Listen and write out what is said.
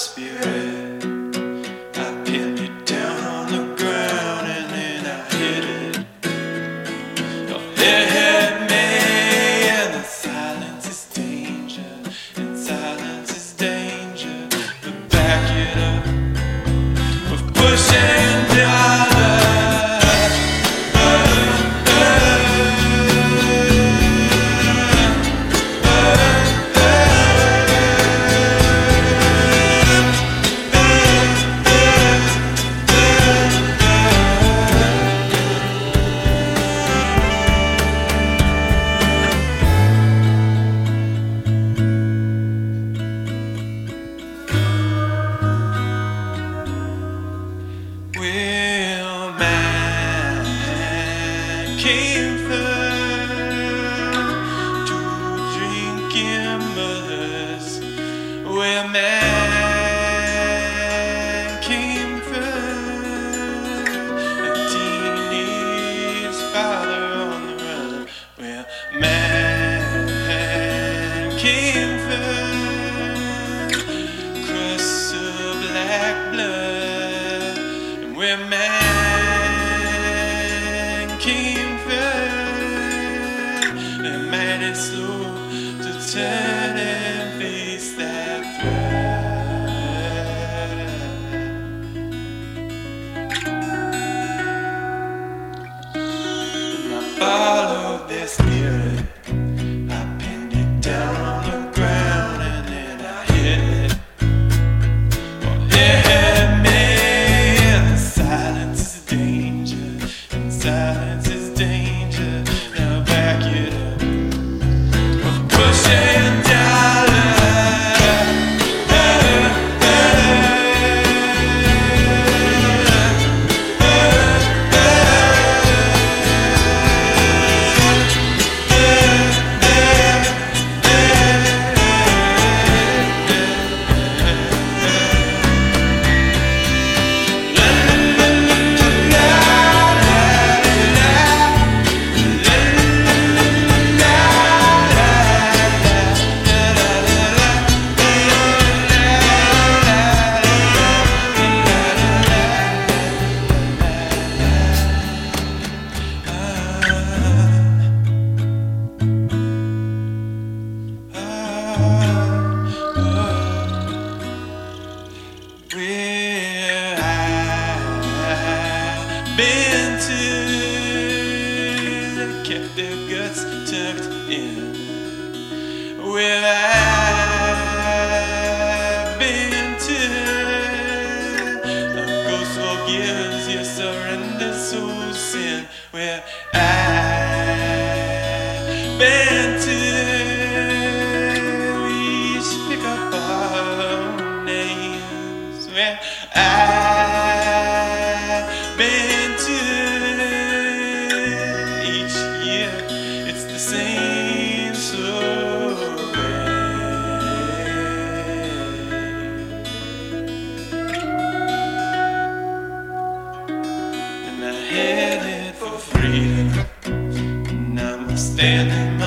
I pinned it down on the ground and then I hit it. Hit me, and the silence is danger, and silence is danger. Back it up where man came first, and man is slow to turn and face that threat. And I followed their spirit. Surrender, so sin. Where I've been to, I've been to, each year it's the same story. And I headed for freedom. And I'm standing